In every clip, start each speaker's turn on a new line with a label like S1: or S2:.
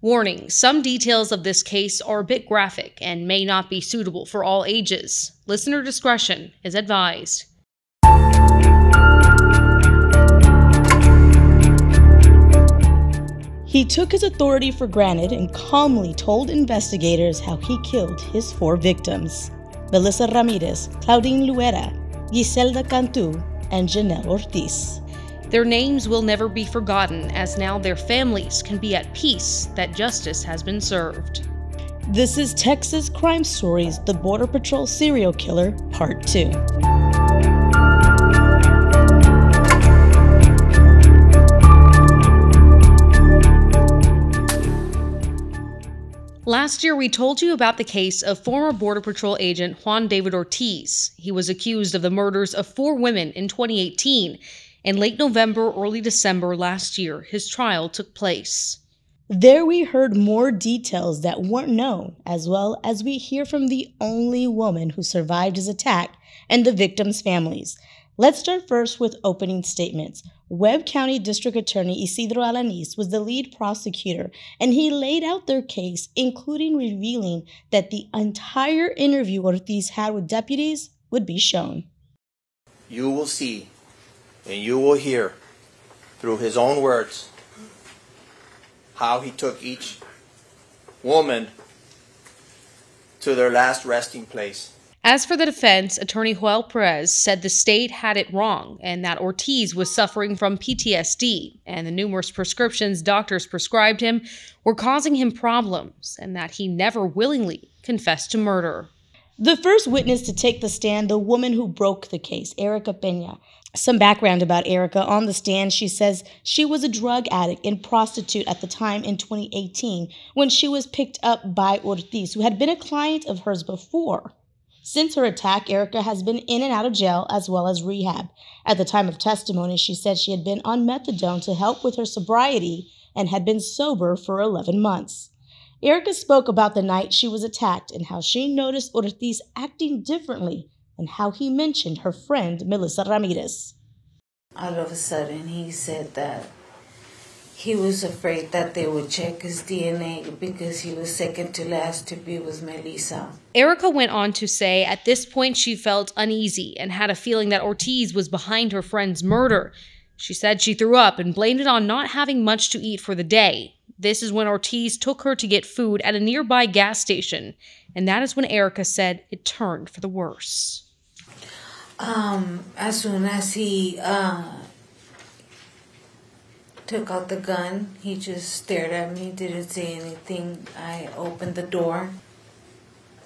S1: Warning some details of this case are a bit graphic and may not be suitable for all ages. Listener discretion is advised.
S2: He took his authority for granted and calmly told investigators how he killed his four victims Melissa Ramirez, Claudine Luera, Guiselda Cantu, and Janelle Ortiz.
S1: Their names will never be forgotten, as now their families can be at peace that justice has been served.
S2: This is Texas Crime Stories The Border Patrol Serial Killer, Part 2.
S1: Last year, we told you about the case of former Border Patrol agent Juan David Ortiz. He was accused of the murders of four women in 2018. In late November, early December last year, his trial took place.
S2: There we heard more details that weren't known, as well as we hear from the only woman who survived his attack and the victims' families. Let's start first with opening statements. Webb County District Attorney Isidro Alaniz was the lead prosecutor, and he laid out their case, including revealing that the entire interview Ortiz had with deputies would be shown.
S3: You will see and you will hear through his own words how he took each woman to their last resting place.
S1: As for the defense, attorney Joel Perez said the state had it wrong and that Ortiz was suffering from PTSD, and the numerous prescriptions doctors prescribed him were causing him problems, and that he never willingly confessed to murder.
S2: The first witness to take the stand, the woman who broke the case, Erica Pena. Some background about Erica. On the stand, she says she was a drug addict and prostitute at the time in 2018 when she was picked up by Ortiz, who had been a client of hers before. Since her attack, Erica has been in and out of jail as well as rehab. At the time of testimony, she said she had been on methadone to help with her sobriety and had been sober for 11 months. Erica spoke about the night she was attacked and how she noticed Ortiz acting differently and how he mentioned her friend Melissa Ramirez.
S4: All of a sudden, he said that he was afraid that they would check his DNA because he was second to last to be with Melissa.
S1: Erica went on to say at this point she felt uneasy and had a feeling that Ortiz was behind her friend's murder. She said she threw up and blamed it on not having much to eat for the day. This is when Ortiz took her to get food at a nearby gas station, and that is when Erica said it turned for the worse.
S4: Um, as soon as he uh, took out the gun. He just stared at me, didn't say anything. I opened the door.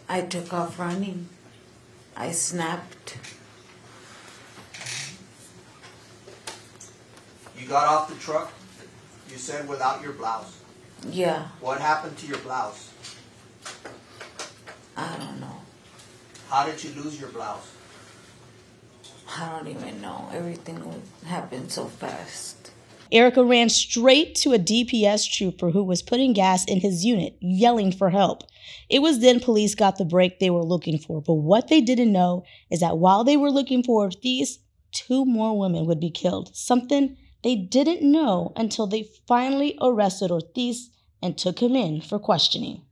S4: I took off running. I snapped.
S3: You got off the truck, you said without your blouse.
S4: Yeah,
S3: What happened to your blouse?
S4: I don't know.
S3: How did you lose your blouse?
S4: I don't even know. Everything would happen so fast.
S2: Erica ran straight to a DPS trooper who was putting gas in his unit, yelling for help. It was then police got the break they were looking for, but what they didn't know is that while they were looking for these, two more women would be killed, something they didn't know until they finally arrested Ortiz and took him in for questioning.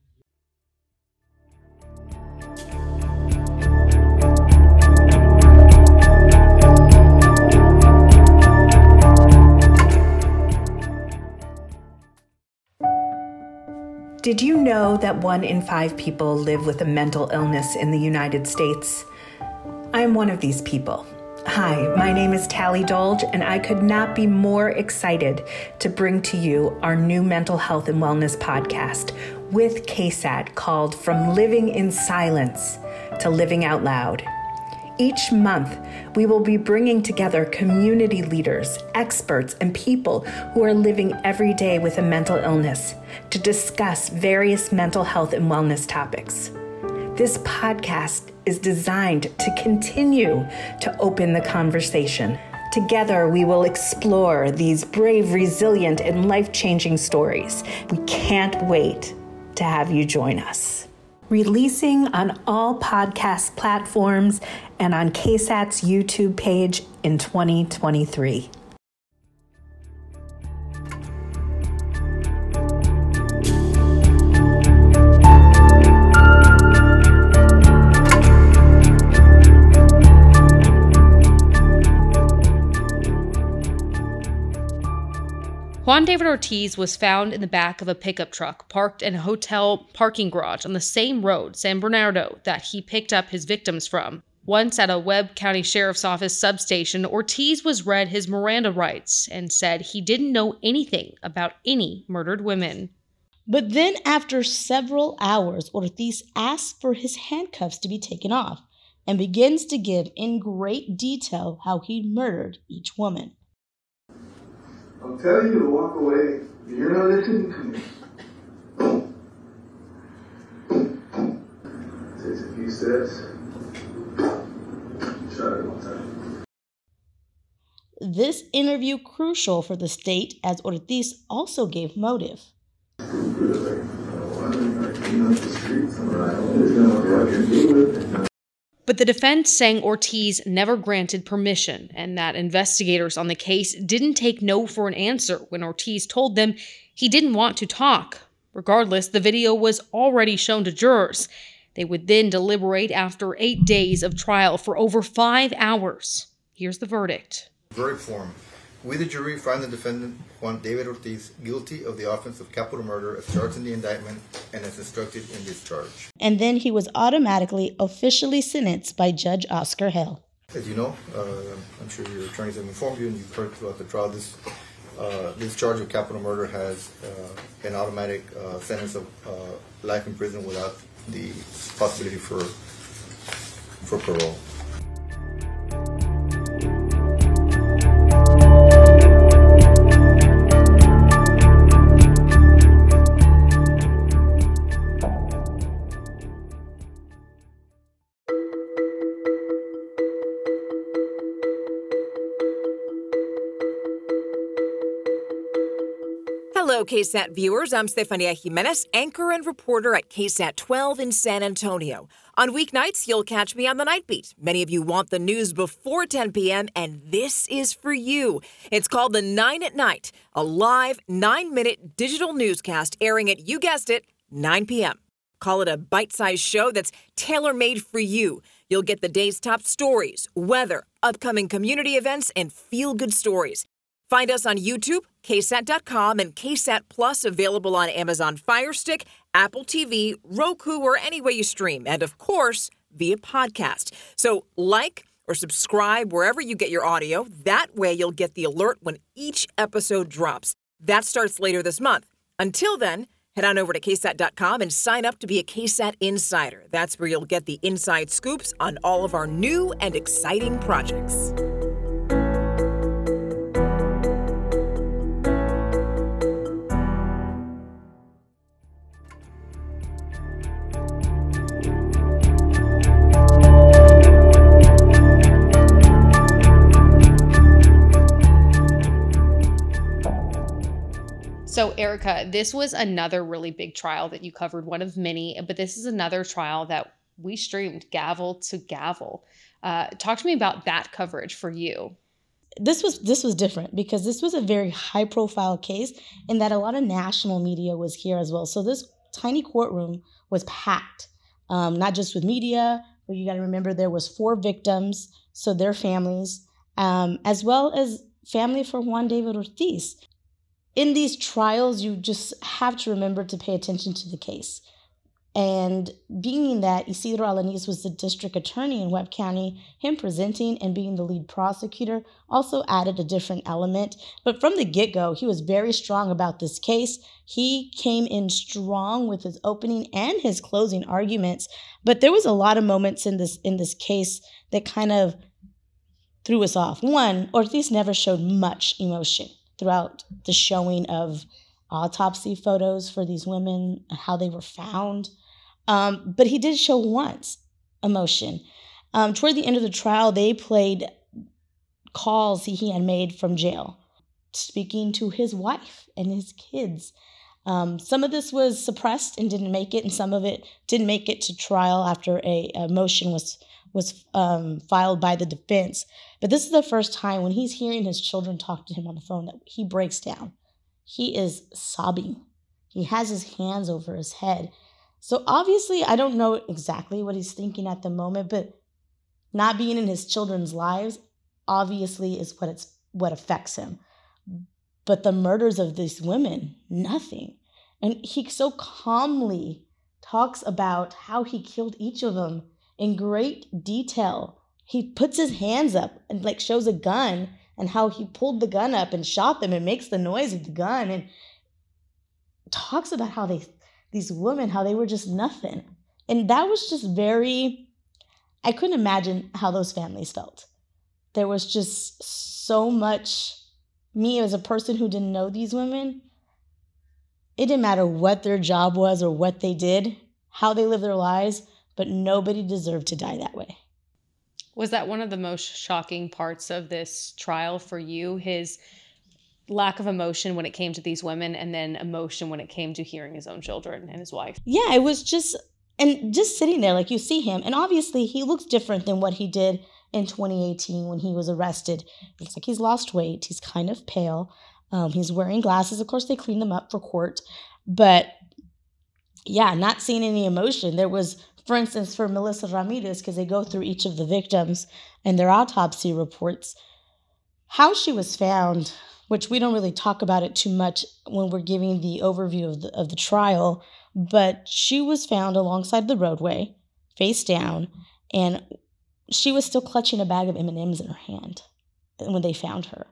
S5: Did you know that one in five people live with a mental illness in the United States? I'm one of these people. Hi, my name is Tally Dolge, and I could not be more excited to bring to you our new mental health and wellness podcast with KSAT called From Living in Silence to Living Out Loud. Each month, we will be bringing together community leaders, experts, and people who are living every day with a mental illness to discuss various mental health and wellness topics. This podcast is designed to continue to open the conversation. Together, we will explore these brave, resilient, and life changing stories. We can't wait to have you join us releasing on all podcast platforms and on KSAT's YouTube page in 2023.
S1: Juan David Ortiz was found in the back of a pickup truck parked in a hotel parking garage on the same road, San Bernardino, that he picked up his victims from. Once at a Webb County Sheriff's Office substation, Ortiz was read his Miranda rights and said he didn't know anything about any murdered women.
S2: But then, after several hours, Ortiz asks for his handcuffs to be taken off and begins to give in great detail how he murdered each woman.
S6: I'm telling you to walk away. You're not listening to me. Takes a few steps. Shot it one time.
S2: This interview crucial for the state as Ortiz also gave motive.
S1: But the defense saying Ortiz never granted permission and that investigators on the case didn't take no for an answer when Ortiz told them he didn't want to talk. Regardless, the video was already shown to jurors. They would then deliberate after eight days of trial for over five hours. Here's the verdict.
S7: Verdict form. We, the jury, find the defendant, Juan David Ortiz, guilty of the offense of capital murder as charged in the indictment and as instructed in this charge.
S2: And then he was automatically officially sentenced by Judge Oscar Hale.
S7: As you know, uh, I'm sure your attorneys have informed you and you've heard throughout the trial, this, uh, this charge of capital murder has uh, an automatic uh, sentence of uh, life in prison without the possibility for, for parole.
S8: Hello, KSAT viewers. I'm Stefania Jimenez, anchor and reporter at KSAT 12 in San Antonio. On weeknights, you'll catch me on the Night Beat. Many of you want the news before 10 p.m., and this is for you. It's called The Nine at Night, a live nine minute digital newscast airing at, you guessed it, 9 p.m. Call it a bite sized show that's tailor made for you. You'll get the day's top stories, weather, upcoming community events, and feel good stories. Find us on YouTube, KSAT.com, and KSAT Plus available on Amazon Fire Stick, Apple TV, Roku, or any way you stream, and of course, via podcast. So, like or subscribe wherever you get your audio. That way, you'll get the alert when each episode drops. That starts later this month. Until then, head on over to KSAT.com and sign up to be a KSAT Insider. That's where you'll get the inside scoops on all of our new and exciting projects.
S1: So, Erica, this was another really big trial that you covered, one of many, but this is another trial that we streamed gavel to gavel. Uh, talk to me about that coverage for you.
S2: This was this was different because this was a very high profile case in that a lot of national media was here as well. So this tiny courtroom was packed, um, not just with media, but you got to remember there was four victims, so their families, um, as well as family for Juan David Ortiz in these trials, you just have to remember to pay attention to the case. And being that Isidro Alaniz was the district attorney in Webb County, him presenting and being the lead prosecutor also added a different element. But from the get go, he was very strong about this case. He came in strong with his opening and his closing arguments. But there was a lot of moments in this in this case that kind of threw us off. One, Ortiz never showed much emotion throughout the showing of autopsy photos for these women, how they were found. Um, but he did show once emotion. Um, toward the end of the trial, they played calls he had made from jail, speaking to his wife and his kids. Um, some of this was suppressed and didn't make it, and some of it didn't make it to trial after a, a motion was was um, filed by the defense. But this is the first time when he's hearing his children talk to him on the phone that he breaks down. He is sobbing. He has his hands over his head. So obviously, I don't know exactly what he's thinking at the moment, but not being in his children's lives obviously is what it's what affects him. But the murders of these women, nothing. And he so calmly talks about how he killed each of them in great detail. He puts his hands up and like shows a gun and how he pulled the gun up and shot them and makes the noise of the gun and talks about how they these women how they were just nothing. And that was just very I couldn't imagine how those families felt. There was just so much me as a person who didn't know these women. It didn't matter what their job was or what they did, how they lived their lives, but nobody deserved to die that way.
S1: Was that one of the most shocking parts of this trial for you? His lack of emotion when it came to these women and then emotion when it came to hearing his own children and his wife.
S2: Yeah, it was just and just sitting there like you see him and obviously he looks different than what he did in 2018 when he was arrested. Looks like he's lost weight. He's kind of pale. Um, he's wearing glasses. Of course, they cleaned them up for court, but yeah, not seeing any emotion. There was, for instance, for Melissa Ramirez, because they go through each of the victims and their autopsy reports, how she was found, which we don't really talk about it too much when we're giving the overview of the, of the trial, but she was found alongside the roadway, face down, and she was still clutching a bag of M&Ms in her hand when they found her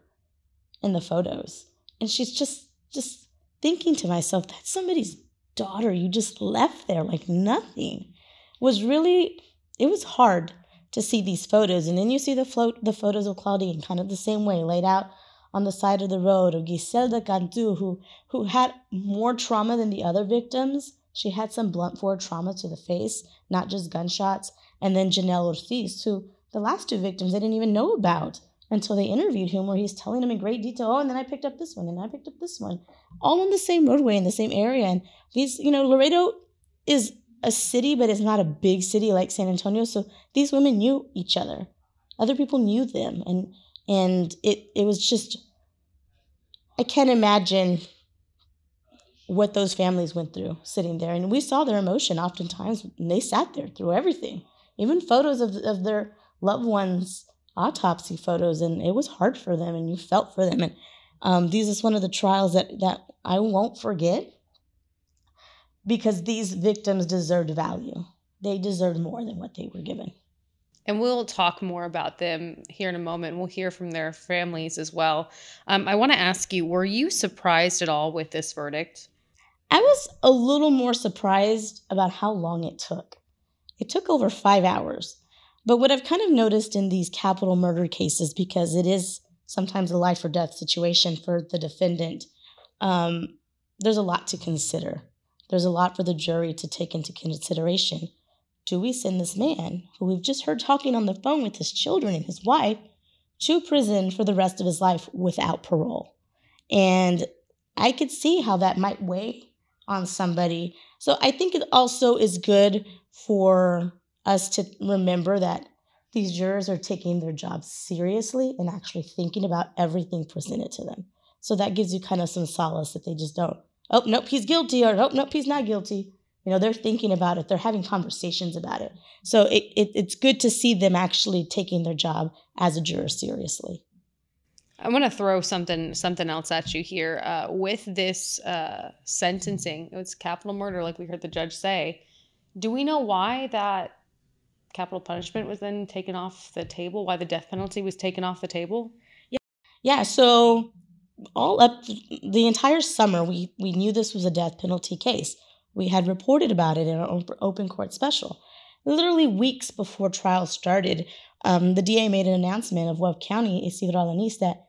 S2: in the photos. And she's just just thinking to myself, that's somebody's daughter you just left there like nothing. Was really it was hard to see these photos. And then you see the float the photos of Claudine kind of the same way, laid out on the side of the road of Guiselda Cantu, who who had more trauma than the other victims. She had some blunt force trauma to the face, not just gunshots and then Janelle Ortiz, who the last two victims they didn't even know about until they interviewed him, where he's telling them in great detail, oh, and then I picked up this one, and I picked up this one, all on the same roadway in the same area. And these, you know, Laredo is a city, but it's not a big city like San Antonio. So these women knew each other. Other people knew them, and and it it was just I can't imagine what those families went through sitting there. And we saw their emotion oftentimes. They sat there through everything even photos of, of their loved ones autopsy photos and it was hard for them and you felt for them and um, these is one of the trials that that i won't forget because these victims deserved value they deserved more than what they were given
S1: and we'll talk more about them here in a moment. We'll hear from their families as well. Um, I want to ask you were you surprised at all with this verdict?
S2: I was a little more surprised about how long it took. It took over five hours. But what I've kind of noticed in these capital murder cases, because it is sometimes a life or death situation for the defendant, um, there's a lot to consider. There's a lot for the jury to take into consideration. Do we send this man, who we've just heard talking on the phone with his children and his wife, to prison for the rest of his life without parole? And I could see how that might weigh on somebody. So I think it also is good for us to remember that these jurors are taking their job seriously and actually thinking about everything presented to them. So that gives you kind of some solace that they just don't, oh, nope, he's guilty, or oh, nope, he's not guilty. You know, they're thinking about it, they're having conversations about it. So it, it, it's good to see them actually taking their job as a juror seriously.
S1: I want to throw something something else at you here. Uh, with this uh, sentencing, it's capital murder, like we heard the judge say. Do we know why that capital punishment was then taken off the table? Why the death penalty was taken off the table?
S2: Yeah, yeah. So all up the entire summer, we we knew this was a death penalty case. We had reported about it in our open court special. Literally weeks before trial started, um, the DA made an announcement of Webb County, Isidro Alaniz, that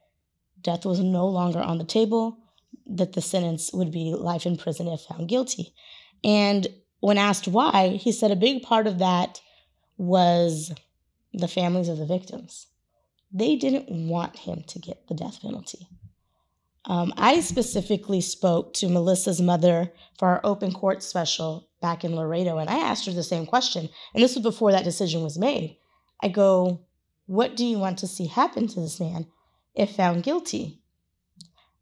S2: death was no longer on the table, that the sentence would be life in prison if found guilty. And when asked why, he said a big part of that was the families of the victims. They didn't want him to get the death penalty. Um, I specifically spoke to Melissa's mother for our open court special back in Laredo, and I asked her the same question. And this was before that decision was made. I go, What do you want to see happen to this man if found guilty?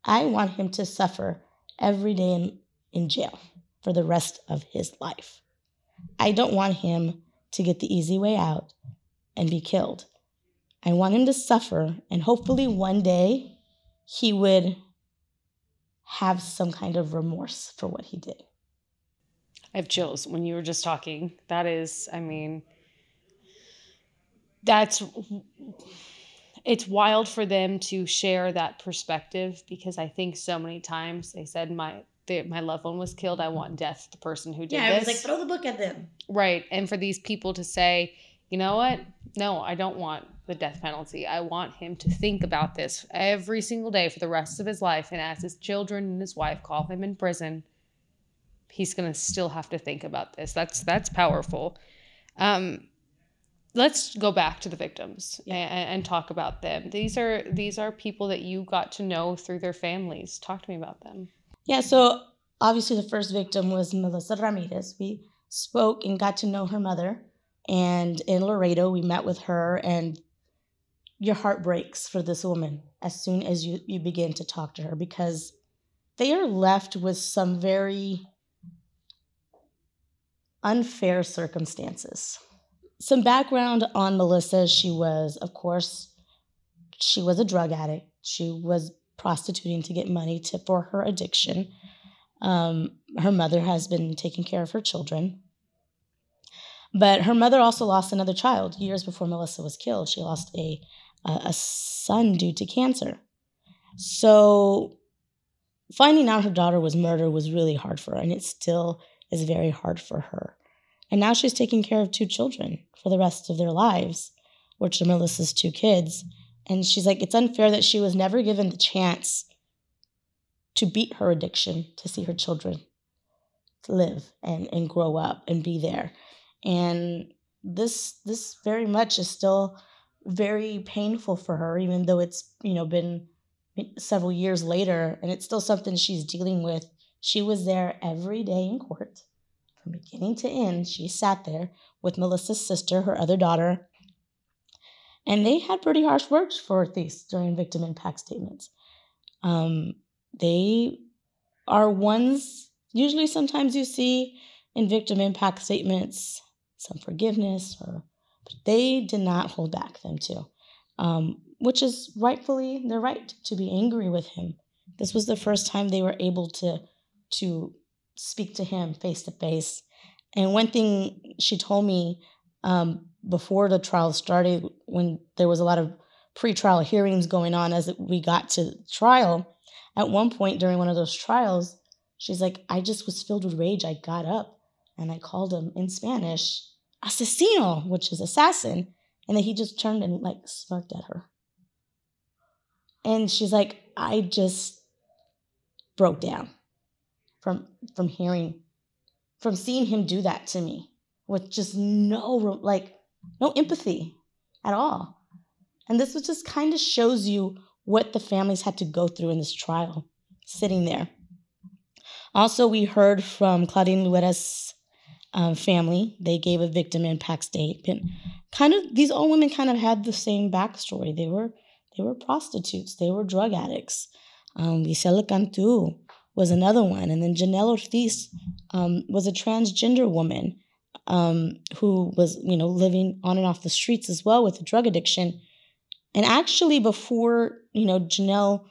S2: I want him to suffer every day in, in jail for the rest of his life. I don't want him to get the easy way out and be killed. I want him to suffer, and hopefully one day he would have some kind of remorse for what he did.
S1: I have chills when you were just talking. That is, I mean, that's it's wild for them to share that perspective because I think so many times they said my they, my loved one was killed. I want death. The person who did
S2: Yeah, I was like, throw the book at them.
S1: right? And for these people to say, you know what? No, I don't want the death penalty. I want him to think about this every single day for the rest of his life. And as his children and his wife call him in prison, he's gonna still have to think about this. That's that's powerful. Um, let's go back to the victims and, and talk about them. These are these are people that you got to know through their families. Talk to me about them.
S2: Yeah, so obviously the first victim was Melissa Ramirez. We spoke and got to know her mother. And in Laredo, we met with her, and your heart breaks for this woman as soon as you, you begin to talk to her because they are left with some very unfair circumstances. Some background on Melissa she was, of course, she was a drug addict. She was prostituting to get money to for her addiction. Um, her mother has been taking care of her children. But her mother also lost another child years before Melissa was killed. She lost a, a, a son due to cancer. So finding out her daughter was murdered was really hard for her, and it still is very hard for her. And now she's taking care of two children for the rest of their lives, which are Melissa's two kids. And she's like, it's unfair that she was never given the chance to beat her addiction, to see her children live and, and grow up and be there. And this this very much is still very painful for her, even though it's, you know, been several years later and it's still something she's dealing with. She was there every day in court from beginning to end. She sat there with Melissa's sister, her other daughter, and they had pretty harsh words for Ortiz during victim impact statements. Um, they are ones, usually, sometimes you see in victim impact statements some forgiveness, or but they did not hold back them too, um, which is rightfully their right to be angry with him. This was the first time they were able to to speak to him face to face. And one thing she told me um, before the trial started, when there was a lot of pre-trial hearings going on as we got to trial, at one point during one of those trials, she's like, I just was filled with rage. I got up and I called him in Spanish, asesino, which is assassin. And then he just turned and like smirked at her. And she's like, I just broke down from from hearing, from seeing him do that to me with just no like no empathy at all. And this was just kind of shows you what the families had to go through in this trial, sitting there. Also, we heard from Claudine Luera's um, family. They gave a victim impact statement. Kind of, these old women kind of had the same backstory. They were they were prostitutes. They were drug addicts. Um, Cantu was another one, and then Janelle Ortiz um, was a transgender woman um, who was, you know, living on and off the streets as well with a drug addiction. And actually, before, you know, Janelle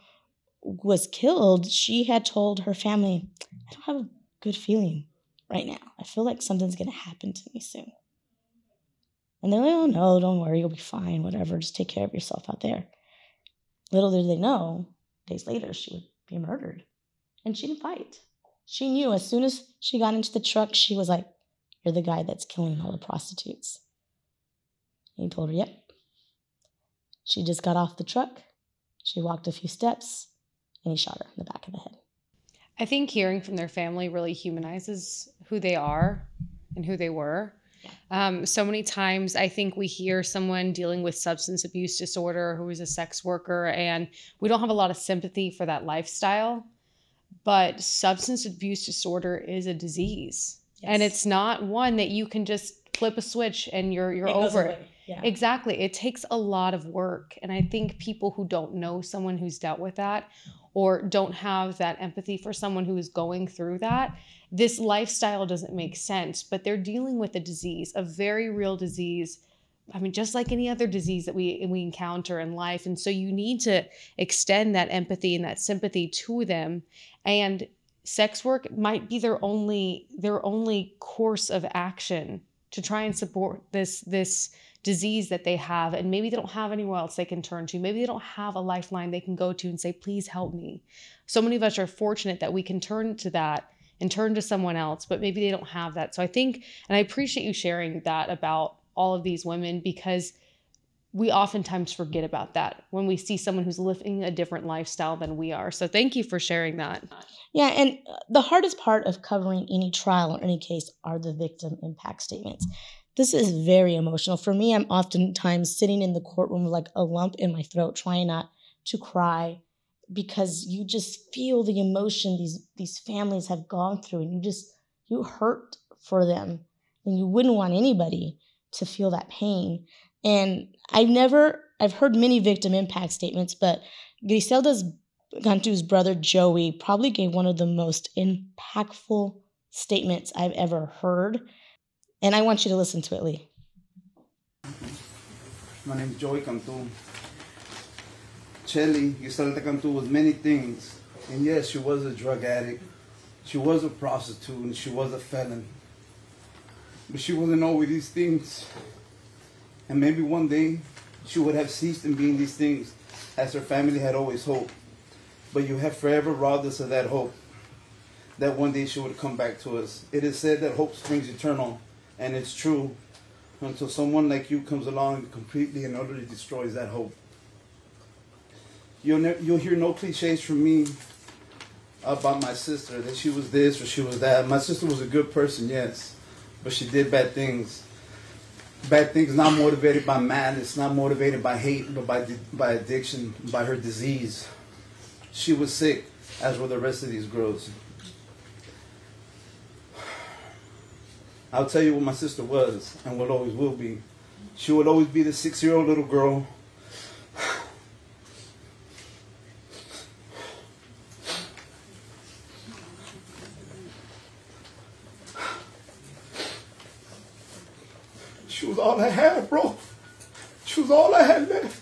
S2: was killed, she had told her family, I don't have a good feeling right now. I feel like something's going to happen to me soon. And they're like, oh, no, don't worry, you'll be fine, whatever. Just take care of yourself out there. Little did they know, days later, she would be murdered. And she didn't fight. She knew as soon as she got into the truck, she was like, You're the guy that's killing all the prostitutes. And he told her, Yep. She just got off the truck. She walked a few steps and he shot her in the back of the head.
S1: I think hearing from their family really humanizes who they are and who they were. Um, so many times, I think we hear someone dealing with substance abuse disorder who is a sex worker, and we don't have a lot of sympathy for that lifestyle. But substance abuse disorder is a disease, and it's not one that you can just flip a switch and you're you're
S2: It
S1: over it.
S2: Yeah.
S1: Exactly. It takes a lot of work. And I think people who don't know someone who's dealt with that or don't have that empathy for someone who is going through that, this lifestyle doesn't make sense. But they're dealing with a disease, a very real disease I mean, just like any other disease that we we encounter in life, and so you need to extend that empathy and that sympathy to them. And sex work might be their only their only course of action to try and support this this disease that they have. And maybe they don't have anywhere else they can turn to. Maybe they don't have a lifeline they can go to and say please help me. So many of us are fortunate that we can turn to that and turn to someone else but maybe they don't have that. So i think and i appreciate you sharing that about all of these women because we oftentimes forget about that when we see someone who's living a different lifestyle than we are. So thank you for sharing that.
S2: Yeah, and uh, the hardest part of covering any trial or any case are the victim impact statements. This is very emotional. For me, I'm oftentimes sitting in the courtroom with like a lump in my throat, trying not to cry because you just feel the emotion these these families have gone through and you just you hurt for them and you wouldn't want anybody to feel that pain. And I've never, I've heard many victim impact statements, but Griselda's Cantu's brother Joey probably gave one of the most impactful statements I've ever heard. And I want you to listen to it, Lee.
S9: My name is Joey Cantu. Chelly, Griselda Cantu was many things. And yes, she was a drug addict. She was a prostitute and she was a felon. But she wasn't always these things. And maybe one day she would have ceased in being these things as her family had always hoped. But you have forever robbed us of that hope that one day she would come back to us. It is said that hope springs eternal, and it's true until someone like you comes along and completely and utterly destroys that hope. You'll, ne- you'll hear no cliches from me about my sister, that she was this or she was that. My sister was a good person, yes, but she did bad things bad things not motivated by madness, not motivated by hate, but by by addiction, by her disease. She was sick, as were the rest of these girls. I'll tell you what my sister was, and what always will be. She would always be the six-year-old little girl She was all I had, bro. She was all I had left.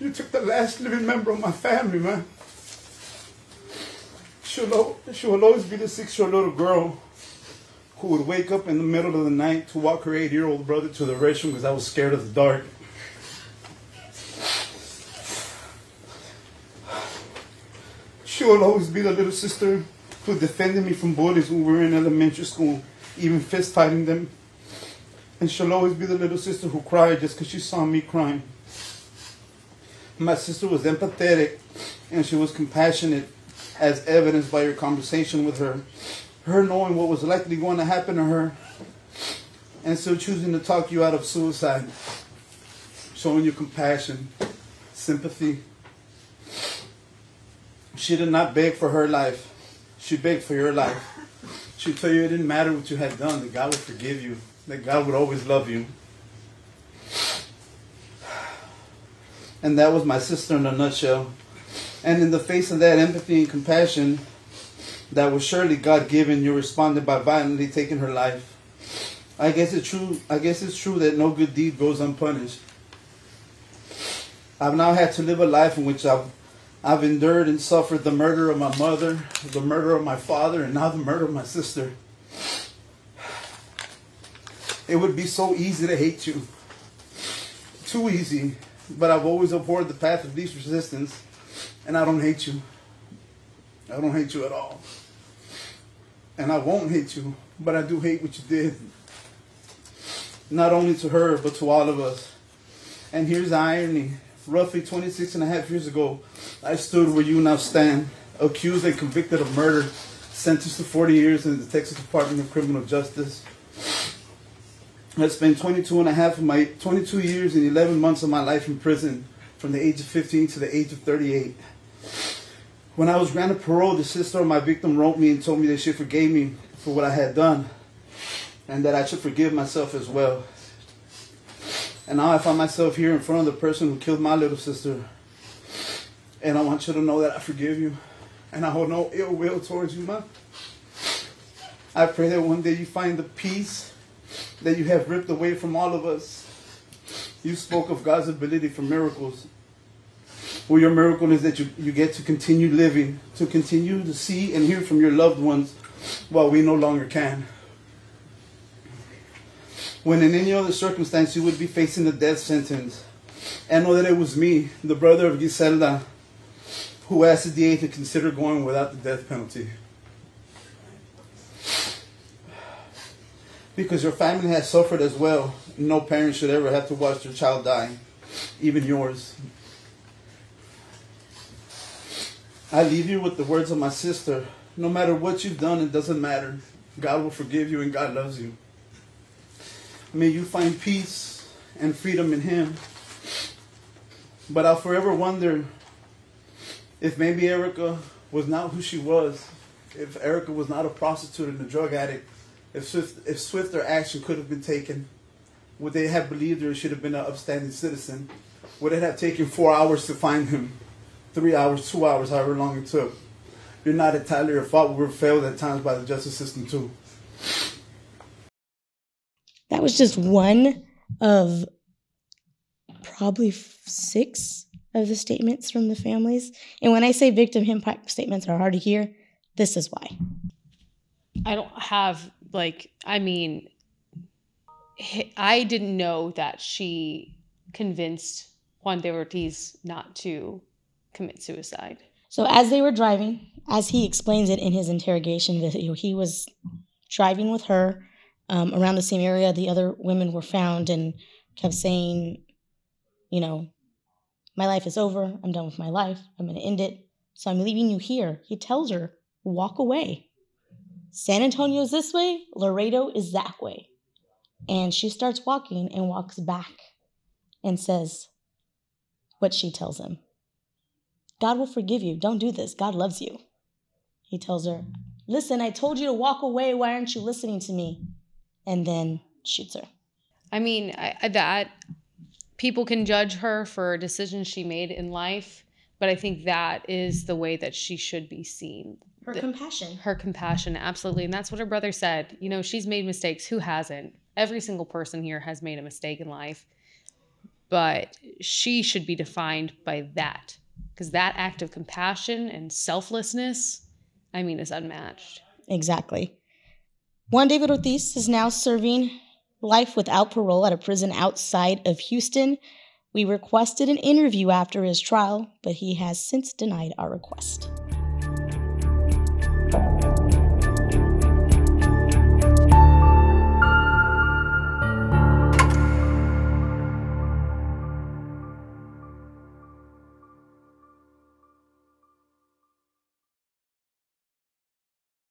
S9: You took the last living member of my family, man. She'll, she'll always be the six-year-old little girl who would wake up in the middle of the night to walk her eight-year-old brother to the restroom because I was scared of the dark. She will always be the little sister who defended me from bullies when we were in elementary school, even fist fighting them and she'll always be the little sister who cried just because she saw me crying. My sister was empathetic and she was compassionate, as evidenced by your conversation with her. Her knowing what was likely going to happen to her and still choosing to talk you out of suicide. Showing you compassion, sympathy. She did not beg for her life, she begged for your life. She told you it didn't matter what you had done, that God would forgive you that God would always love you. And that was my sister in a nutshell. And in the face of that empathy and compassion that was surely God given, you responded by violently taking her life. I guess it's true I guess it's true that no good deed goes unpunished. I've now had to live a life in which I've I've endured and suffered the murder of my mother, the murder of my father, and now the murder of my sister. It would be so easy to hate you. Too easy. But I've always abhorred the path of least resistance, and I don't hate you. I don't hate you at all. And I won't hate you, but I do hate what you did. Not only to her, but to all of us. And here's the irony. Roughly 26 and a half years ago, I stood where you now stand, accused and convicted of murder, sentenced to 40 years in the Texas Department of Criminal Justice. I spent 22 and a half of my 22 years and 11 months of my life in prison from the age of 15 to the age of 38. When I was granted parole, the sister of my victim wrote me and told me that she forgave me for what I had done and that I should forgive myself as well. And now I find myself here in front of the person who killed my little sister. And I want you to know that I forgive you. And I hold no ill will towards you, ma. I pray that one day you find the peace that you have ripped away from all of us. You spoke of God's ability for miracles. Well, your miracle is that you, you get to continue living, to continue to see and hear from your loved ones while we no longer can. When in any other circumstance you would be facing the death sentence, and know that it was me, the brother of Guiselda, who asked the DA to consider going without the death penalty. Because your family has suffered as well. No parent should ever have to watch their child die, even yours. I leave you with the words of my sister. No matter what you've done, it doesn't matter. God will forgive you and God loves you. May you find peace and freedom in Him. But I'll forever wonder if maybe Erica was not who she was, if Erica was not a prostitute and a drug addict, if swift, if swifter action could have been taken, would they have believed her should have been an upstanding citizen? Would it have taken four hours to find him? Three hours, two hours, however long it took. You're not entirely your fault. We were failed at times by the justice system too.
S2: That was just one of probably six of the statements from the families. And when I say victim impact statements are hard to hear, this is why.
S1: I don't have like I mean I didn't know that she convinced Juan de Ortiz not to commit suicide.
S2: So as they were driving, as he explains it in his interrogation video, he was driving with her um, around the same area the other women were found and kept saying, you know, my life is over. I'm done with my life. I'm going to end it. So I'm leaving you here. He tells her, walk away. San Antonio is this way, Laredo is that way. And she starts walking and walks back and says what she tells him God will forgive you. Don't do this. God loves you. He tells her, Listen, I told you to walk away. Why aren't you listening to me? And then shoots her.
S1: I mean, I, that people can judge her for decisions she made in life, but I think that is the way that she should be seen.
S2: Her
S1: The-
S2: compassion.
S1: Her compassion, absolutely. And that's what her brother said. You know, she's made mistakes. Who hasn't? Every single person here has made a mistake in life. But she should be defined by that. Because that act of compassion and selflessness, I mean, is unmatched.
S2: Exactly. Juan David Ortiz is now serving life without parole at a prison outside of Houston. We requested an interview after his trial, but he has since denied our request.